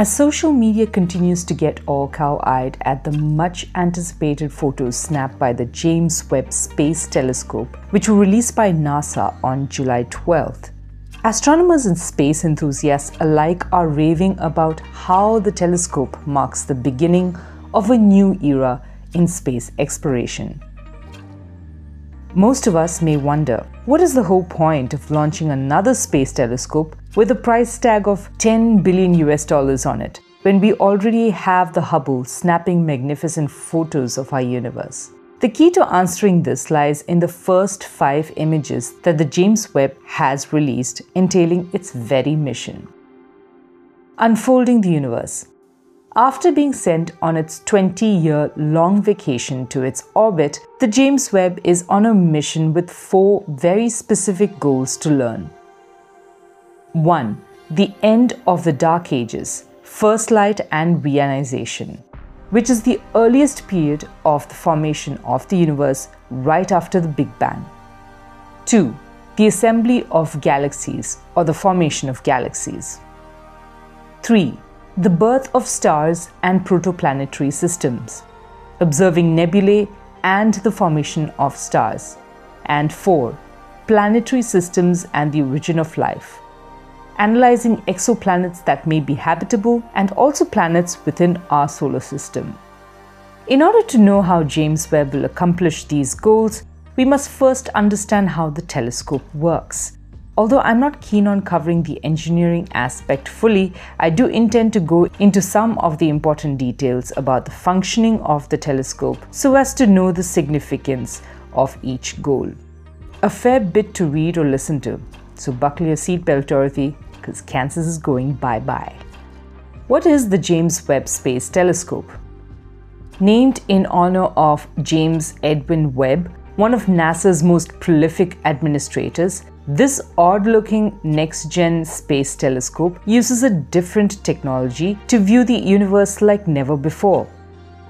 As social media continues to get all cow eyed at the much anticipated photos snapped by the James Webb Space Telescope, which were released by NASA on July 12th, astronomers and space enthusiasts alike are raving about how the telescope marks the beginning of a new era in space exploration. Most of us may wonder what is the whole point of launching another space telescope with a price tag of 10 billion US dollars on it when we already have the Hubble snapping magnificent photos of our universe? The key to answering this lies in the first five images that the James Webb has released, entailing its very mission. Unfolding the Universe after being sent on its 20 year long vacation to its orbit, the James Webb is on a mission with four very specific goals to learn. 1. The end of the Dark Ages, first light and reionization, which is the earliest period of the formation of the universe right after the Big Bang. 2. The assembly of galaxies or the formation of galaxies. 3 the birth of stars and protoplanetary systems, observing nebulae and the formation of stars. And 4. Planetary systems and the origin of life, analyzing exoplanets that may be habitable and also planets within our solar system. In order to know how James Webb will accomplish these goals, we must first understand how the telescope works. Although I'm not keen on covering the engineering aspect fully, I do intend to go into some of the important details about the functioning of the telescope so as to know the significance of each goal. A fair bit to read or listen to, so buckle your seatbelt, Dorothy, because Kansas is going bye bye. What is the James Webb Space Telescope? Named in honor of James Edwin Webb, one of NASA's most prolific administrators, this odd looking next gen space telescope uses a different technology to view the universe like never before.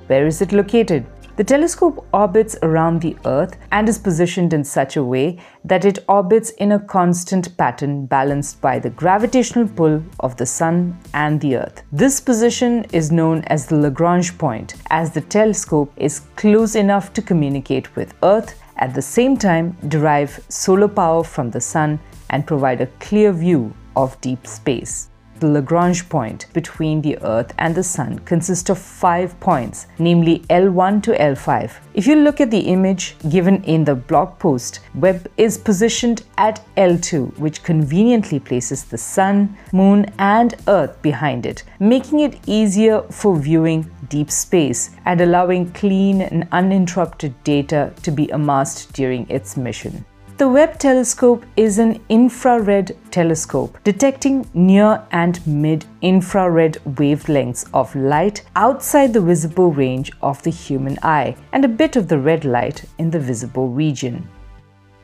Where is it located? The telescope orbits around the Earth and is positioned in such a way that it orbits in a constant pattern balanced by the gravitational pull of the Sun and the Earth. This position is known as the Lagrange point, as the telescope is close enough to communicate with Earth at the same time derive solar power from the sun and provide a clear view of deep space. The Lagrange point between the Earth and the Sun consists of five points, namely L1 to L5. If you look at the image given in the blog post, Webb is positioned at L2, which conveniently places the Sun, Moon, and Earth behind it, making it easier for viewing deep space and allowing clean and uninterrupted data to be amassed during its mission. The Webb telescope is an infrared telescope detecting near and mid infrared wavelengths of light outside the visible range of the human eye and a bit of the red light in the visible region.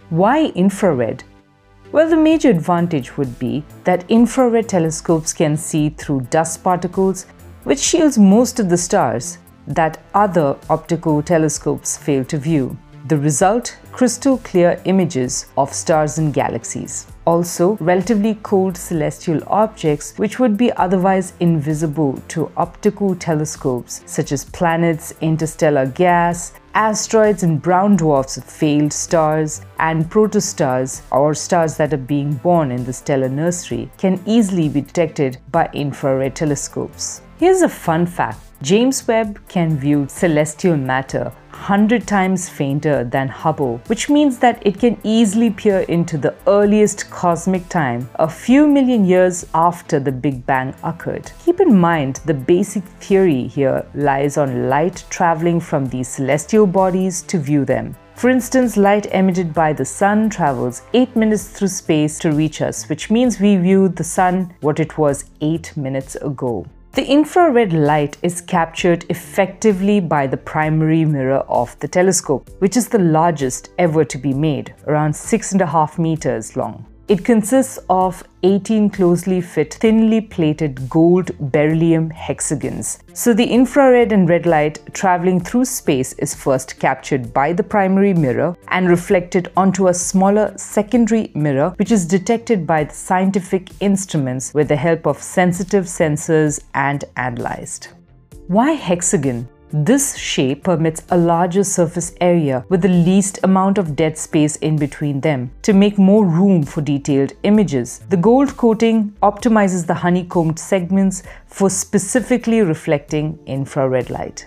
Why infrared? Well, the major advantage would be that infrared telescopes can see through dust particles, which shields most of the stars that other optical telescopes fail to view. The result crystal clear images of stars and galaxies. Also, relatively cold celestial objects which would be otherwise invisible to optical telescopes, such as planets, interstellar gas, asteroids and brown dwarfs of failed stars, and protostars or stars that are being born in the stellar nursery, can easily be detected by infrared telescopes. Here's a fun fact James Webb can view celestial matter 100 times fainter than Hubble, which means that it can easily peer into the earliest cosmic time, a few million years after the Big Bang occurred. Keep in mind the basic theory here lies on light traveling from these celestial bodies to view them. For instance, light emitted by the sun travels 8 minutes through space to reach us, which means we view the sun what it was 8 minutes ago. The infrared light is captured effectively by the primary mirror of the telescope, which is the largest ever to be made, around 6.5 meters long. It consists of 18 closely fit, thinly plated gold beryllium hexagons. So the infrared and red light traveling through space is first captured by the primary mirror and reflected onto a smaller secondary mirror, which is detected by the scientific instruments with the help of sensitive sensors and analyzed. Why hexagon? This shape permits a larger surface area with the least amount of dead space in between them to make more room for detailed images. The gold coating optimizes the honeycombed segments for specifically reflecting infrared light.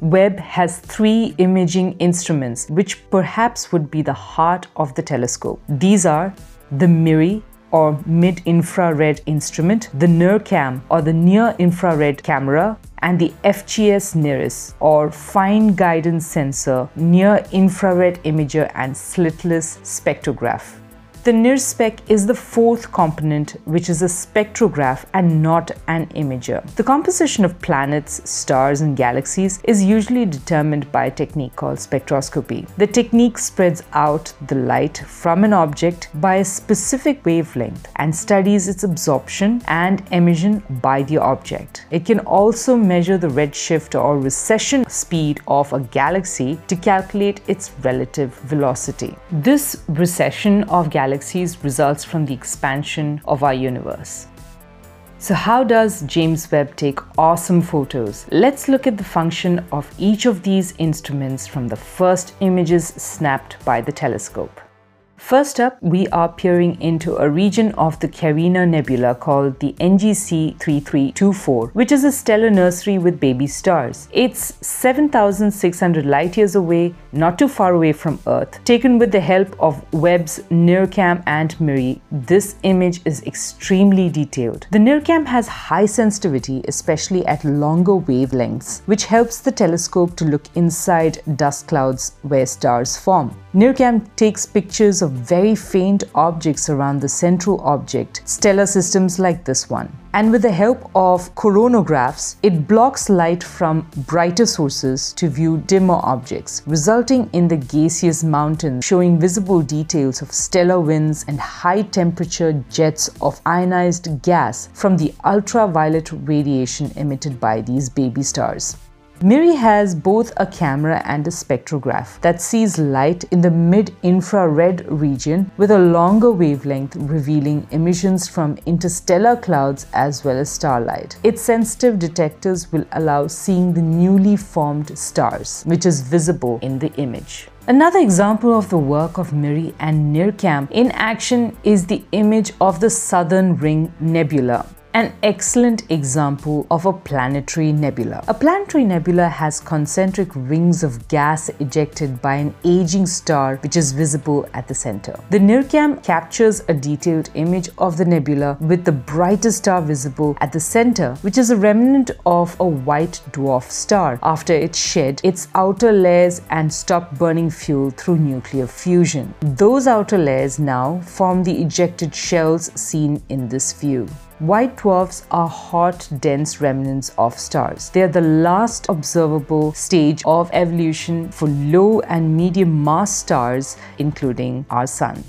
Webb has three imaging instruments, which perhaps would be the heart of the telescope. These are the MIRI or mid infrared instrument, the NIRCam or the near infrared camera, and the FGS NIRISS or fine guidance sensor, near infrared imager, and slitless spectrograph. The NIRSpec is the fourth component, which is a spectrograph and not an imager. The composition of planets, stars, and galaxies is usually determined by a technique called spectroscopy. The technique spreads out the light from an object by a specific wavelength and studies its absorption and emission by the object. It can also measure the redshift or recession speed of a galaxy to calculate its relative velocity. This recession of galaxies galaxies results from the expansion of our universe. So how does James Webb take awesome photos? Let's look at the function of each of these instruments from the first images snapped by the telescope. First up, we are peering into a region of the Carina Nebula called the NGC 3324, which is a stellar nursery with baby stars. It's 7,600 light years away, not too far away from Earth. Taken with the help of Webb's NIRCam and MIRI, this image is extremely detailed. The NIRCam has high sensitivity, especially at longer wavelengths, which helps the telescope to look inside dust clouds where stars form. NIRCam takes pictures of very faint objects around the central object, stellar systems like this one. And with the help of coronagraphs, it blocks light from brighter sources to view dimmer objects, resulting in the gaseous mountain showing visible details of stellar winds and high temperature jets of ionized gas from the ultraviolet radiation emitted by these baby stars. MIRI has both a camera and a spectrograph that sees light in the mid-infrared region with a longer wavelength revealing emissions from interstellar clouds as well as starlight. Its sensitive detectors will allow seeing the newly formed stars, which is visible in the image. Another example of the work of MIRI and NIRCam in action is the image of the Southern Ring Nebula an excellent example of a planetary nebula. A planetary nebula has concentric rings of gas ejected by an aging star which is visible at the center. The NIRCam captures a detailed image of the nebula with the brightest star visible at the center, which is a remnant of a white dwarf star after it shed its outer layers and stopped burning fuel through nuclear fusion. Those outer layers now form the ejected shells seen in this view. White dwarfs are hot, dense remnants of stars. They are the last observable stage of evolution for low and medium mass stars, including our Sun.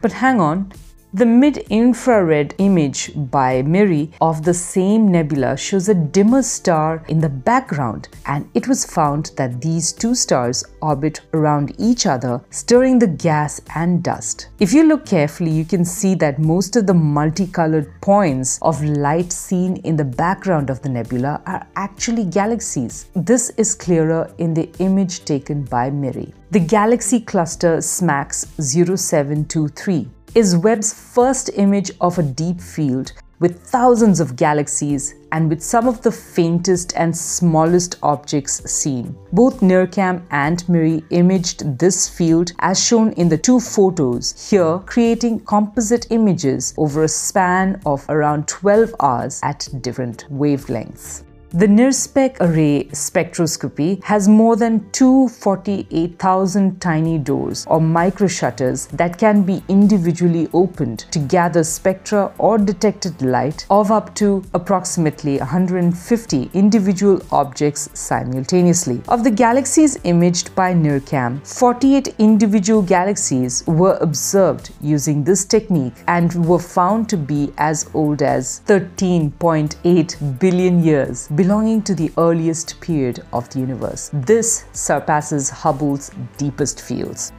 But hang on, the mid-infrared image by MIRI of the same nebula shows a dimmer star in the background and it was found that these two stars orbit around each other, stirring the gas and dust. If you look carefully, you can see that most of the multicolored points of light seen in the background of the nebula are actually galaxies. This is clearer in the image taken by MIRI. The galaxy cluster SMACS 0723 is Webb's first image of a deep field with thousands of galaxies and with some of the faintest and smallest objects seen. Both NIRCam and MIRI imaged this field as shown in the two photos here, creating composite images over a span of around 12 hours at different wavelengths. The NIRSPEC array spectroscopy has more than 248,000 tiny doors or microshutters that can be individually opened to gather spectra or detected light of up to approximately 150 individual objects simultaneously. Of the galaxies imaged by NIRCam, 48 individual galaxies were observed using this technique and were found to be as old as 13.8 billion years belonging to the earliest period of the universe. This surpasses Hubble's deepest fields.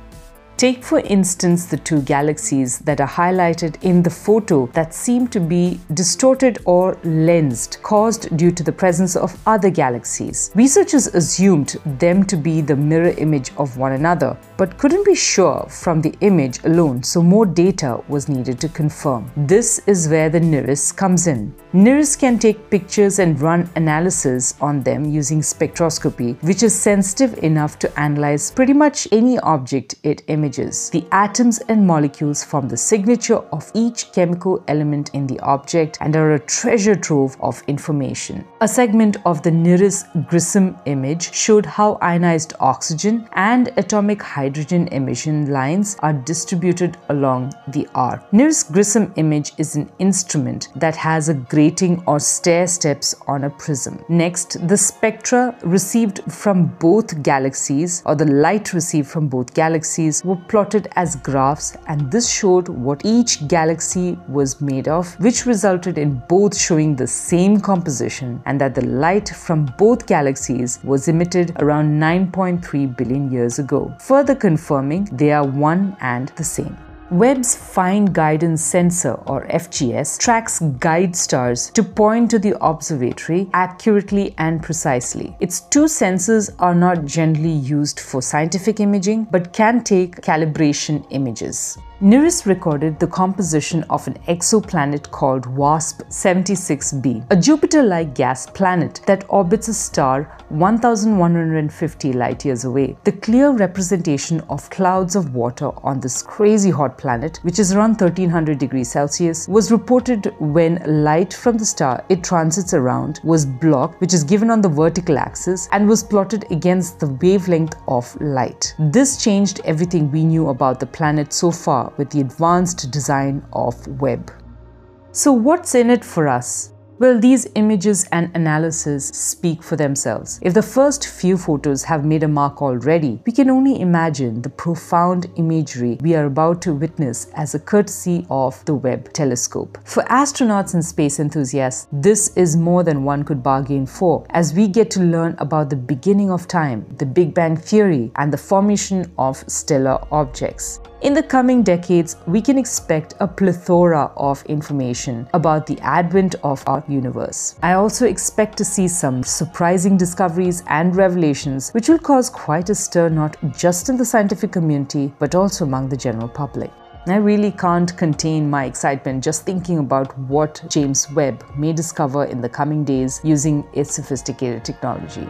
Take for instance the two galaxies that are highlighted in the photo that seem to be distorted or lensed, caused due to the presence of other galaxies. Researchers assumed them to be the mirror image of one another, but couldn't be sure from the image alone, so more data was needed to confirm. This is where the NIRISS comes in. NIRISS can take pictures and run analysis on them using spectroscopy, which is sensitive enough to analyze pretty much any object it images images. The atoms and molecules form the signature of each chemical element in the object and are a treasure trove of information. A segment of the NIRISS grism image showed how ionized oxygen and atomic hydrogen emission lines are distributed along the arc. NIRISS grism image is an instrument that has a grating or stair steps on a prism. Next, the spectra received from both galaxies or the light received from both galaxies were plotted as graphs and this showed what each galaxy was made of which resulted in both showing the same composition and that the light from both galaxies was emitted around 9.3 billion years ago, further confirming they are one and the same. Webb's Fine Guidance Sensor or FGS tracks guide stars to point to the observatory accurately and precisely. Its two sensors are not generally used for scientific imaging but can take calibration images. NIRISS recorded the composition of an exoplanet called WASP 76b, a Jupiter like gas planet that orbits a star 1150 light years away. The clear representation of clouds of water on this crazy hot planet, which is around 1300 degrees Celsius, was reported when light from the star it transits around was blocked, which is given on the vertical axis, and was plotted against the wavelength of light. This changed everything we knew about the planet so far with the advanced design of Webb. So what's in it for us? Well, these images and analysis speak for themselves. If the first few photos have made a mark already, we can only imagine the profound imagery we are about to witness as a courtesy of the Webb telescope. For astronauts and space enthusiasts, this is more than one could bargain for, as we get to learn about the beginning of time, the Big Bang Theory, and the formation of stellar objects. In the coming decades, we can expect a plethora of information about the advent of our universe. I also expect to see some surprising discoveries and revelations which will cause quite a stir not just in the scientific community but also among the general public. I really can't contain my excitement just thinking about what James Webb may discover in the coming days using its sophisticated technology.